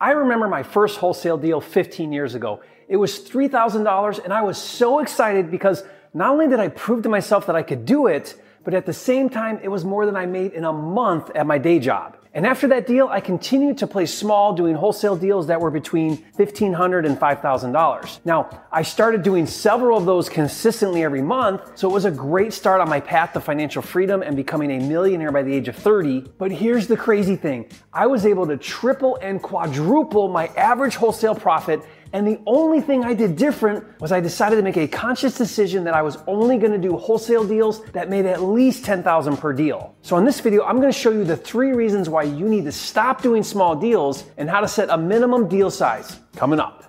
I remember my first wholesale deal 15 years ago. It was $3,000 and I was so excited because not only did I prove to myself that I could do it, but at the same time, it was more than I made in a month at my day job. And after that deal, I continued to play small, doing wholesale deals that were between $1,500 and $5,000. Now, I started doing several of those consistently every month, so it was a great start on my path to financial freedom and becoming a millionaire by the age of 30. But here's the crazy thing I was able to triple and quadruple my average wholesale profit and the only thing I did different was I decided to make a conscious decision that I was only going to do wholesale deals that made at least 10,000 per deal. So in this video, I'm going to show you the three reasons why you need to stop doing small deals and how to set a minimum deal size. Coming up.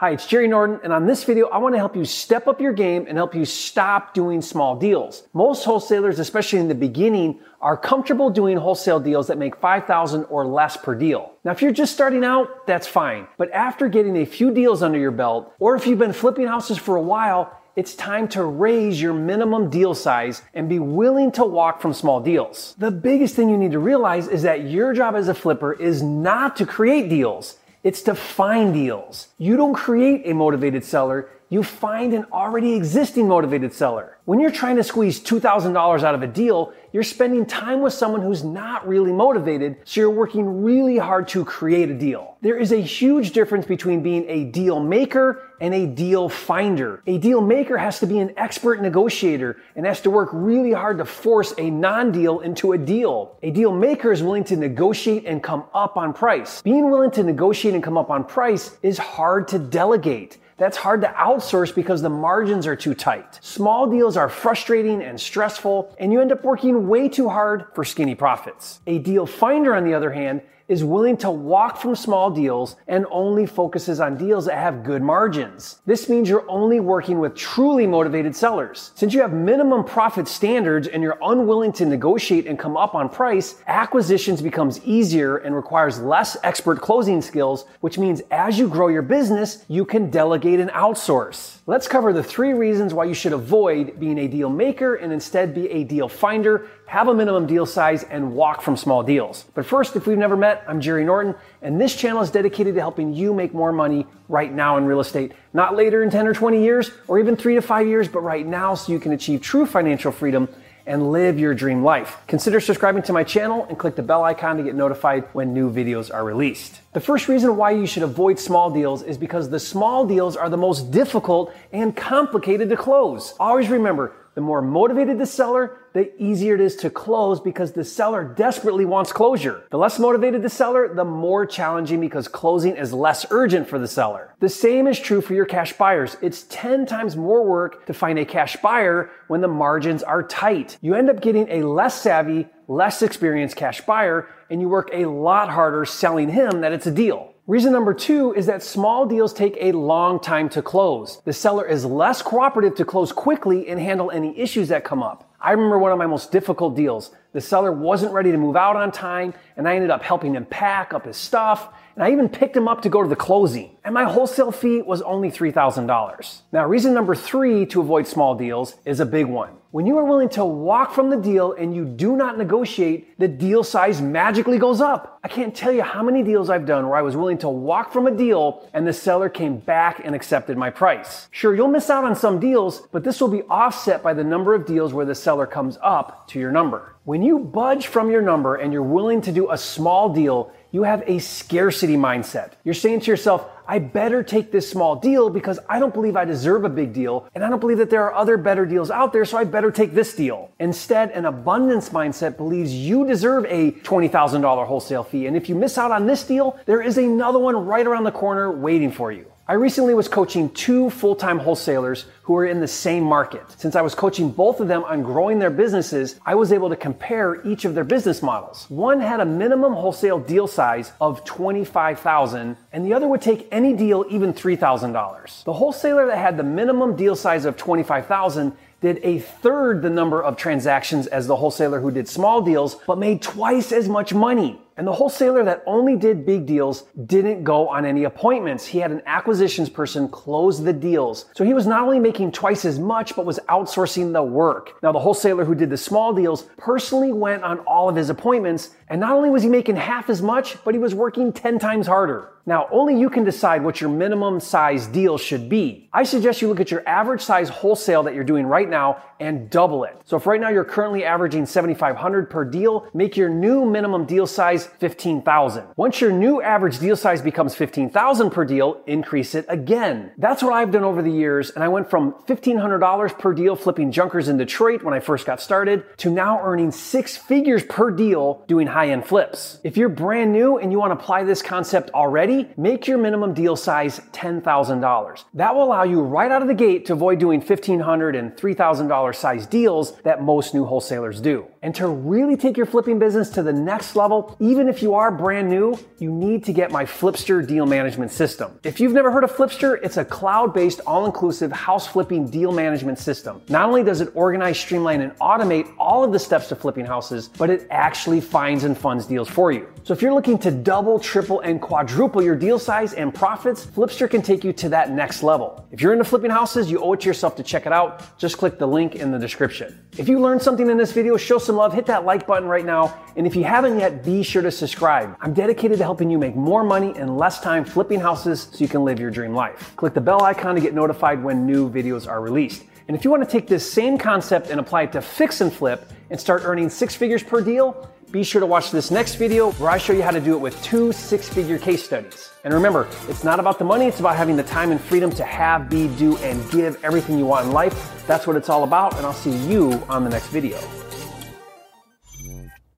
Hi, it's Jerry Norton, and on this video, I want to help you step up your game and help you stop doing small deals. Most wholesalers, especially in the beginning, are comfortable doing wholesale deals that make 5,000 or less per deal. Now, if you're just starting out, that's fine. But after getting a few deals under your belt, or if you've been flipping houses for a while, it's time to raise your minimum deal size and be willing to walk from small deals. The biggest thing you need to realize is that your job as a flipper is not to create deals. It's to find deals. You don't create a motivated seller, you find an already existing motivated seller. When you're trying to squeeze $2,000 out of a deal, you're spending time with someone who's not really motivated, so you're working really hard to create a deal. There is a huge difference between being a deal maker and a deal finder. A deal maker has to be an expert negotiator and has to work really hard to force a non-deal into a deal. A deal maker is willing to negotiate and come up on price. Being willing to negotiate and come up on price is hard to delegate. That's hard to outsource because the margins are too tight. Small deals are frustrating and stressful, and you end up working way too hard for skinny profits. A deal finder, on the other hand, is willing to walk from small deals and only focuses on deals that have good margins. This means you're only working with truly motivated sellers. Since you have minimum profit standards and you're unwilling to negotiate and come up on price, acquisitions becomes easier and requires less expert closing skills, which means as you grow your business, you can delegate and outsource. Let's cover the three reasons why you should avoid being a deal maker and instead be a deal finder have a minimum deal size, and walk from small deals. But first, if we've never met, I'm Jerry Norton, and this channel is dedicated to helping you make more money right now in real estate. Not later in 10 or 20 years, or even three to five years, but right now so you can achieve true financial freedom and live your dream life. Consider subscribing to my channel and click the bell icon to get notified when new videos are released. The first reason why you should avoid small deals is because the small deals are the most difficult and complicated to close. Always remember, the more motivated the seller, the easier it is to close because the seller desperately wants closure. The less motivated the seller, the more challenging because closing is less urgent for the seller. The same is true for your cash buyers. It's 10 times more work to find a cash buyer when the margins are tight. You end up getting a less savvy, less experienced cash buyer, and you work a lot harder selling him that it's a deal. Reason number two is that small deals take a long time to close. The seller is less cooperative to close quickly and handle any issues that come up. I remember one of my most difficult deals. The seller wasn't ready to move out on time, and I ended up helping him pack up his stuff and I even picked him up to go to the closing. And my wholesale fee was only $3,000. Now, reason number three to avoid small deals is a big one. When you are willing to walk from the deal and you do not negotiate, the deal size magically goes up. I can't tell you how many deals I've done where I was willing to walk from a deal and the seller came back and accepted my price. Sure, you'll miss out on some deals, but this will be offset by the number of deals where the seller comes up to your number. When you budge from your number and you're willing to do a small deal, you have a scarcity mindset. You're saying to yourself, I better take this small deal because I don't believe I deserve a big deal and I don't believe that there are other better deals out there, so I better take this deal. Instead, an abundance mindset believes you deserve a $20,000 wholesale fee. And if you miss out on this deal, there is another one right around the corner waiting for you. I recently was coaching two full-time wholesalers who were in the same market. Since I was coaching both of them on growing their businesses, I was able to compare each of their business models. One had a minimum wholesale deal size of 25,000 and the other would take any deal even $3,000. The wholesaler that had the minimum deal size of 25,000 did a third the number of transactions as the wholesaler who did small deals but made twice as much money. And the wholesaler that only did big deals didn't go on any appointments. He had an acquisitions person close the deals. So he was not only making twice as much, but was outsourcing the work. Now, the wholesaler who did the small deals personally went on all of his appointments. And not only was he making half as much, but he was working 10 times harder. Now, only you can decide what your minimum size deal should be. I suggest you look at your average size wholesale that you're doing right now and double it. So if right now you're currently averaging 7,500 per deal, make your new minimum deal size 15,000. Once your new average deal size becomes 15,000 per deal, increase it again. That's what I've done over the years. And I went from $1,500 per deal flipping junkers in Detroit when I first got started to now earning six figures per deal doing high end flips. If you're brand new and you want to apply this concept already, make your minimum deal size $10,000. That will allow you right out of the gate to avoid doing $1,500 and $3,000 size deals that most new wholesalers do. And to really take your flipping business to the next level, even if you are brand new, you need to get my Flipster deal management system. If you've never heard of Flipster, it's a cloud-based, all-inclusive house flipping deal management system. Not only does it organize, streamline, and automate all of the steps to flipping houses, but it actually finds and funds deals for you. So if you're looking to double, triple, and quadruple your deal size and profits, Flipster can take you to that next level. If you're into flipping houses, you owe it to yourself to check it out. Just click the link in the description. If you learned something in this video, show some love, hit that like button right now. And if you haven't yet, be sure to subscribe. I'm dedicated to helping you make more money in less time flipping houses so you can live your dream life. Click the bell icon to get notified when new videos are released. And if you want to take this same concept and apply it to fix and flip and start earning six figures per deal, be sure to watch this next video where I show you how to do it with two six figure case studies. And remember, it's not about the money, it's about having the time and freedom to have, be, do, and give everything you want in life. That's what it's all about, and I'll see you on the next video.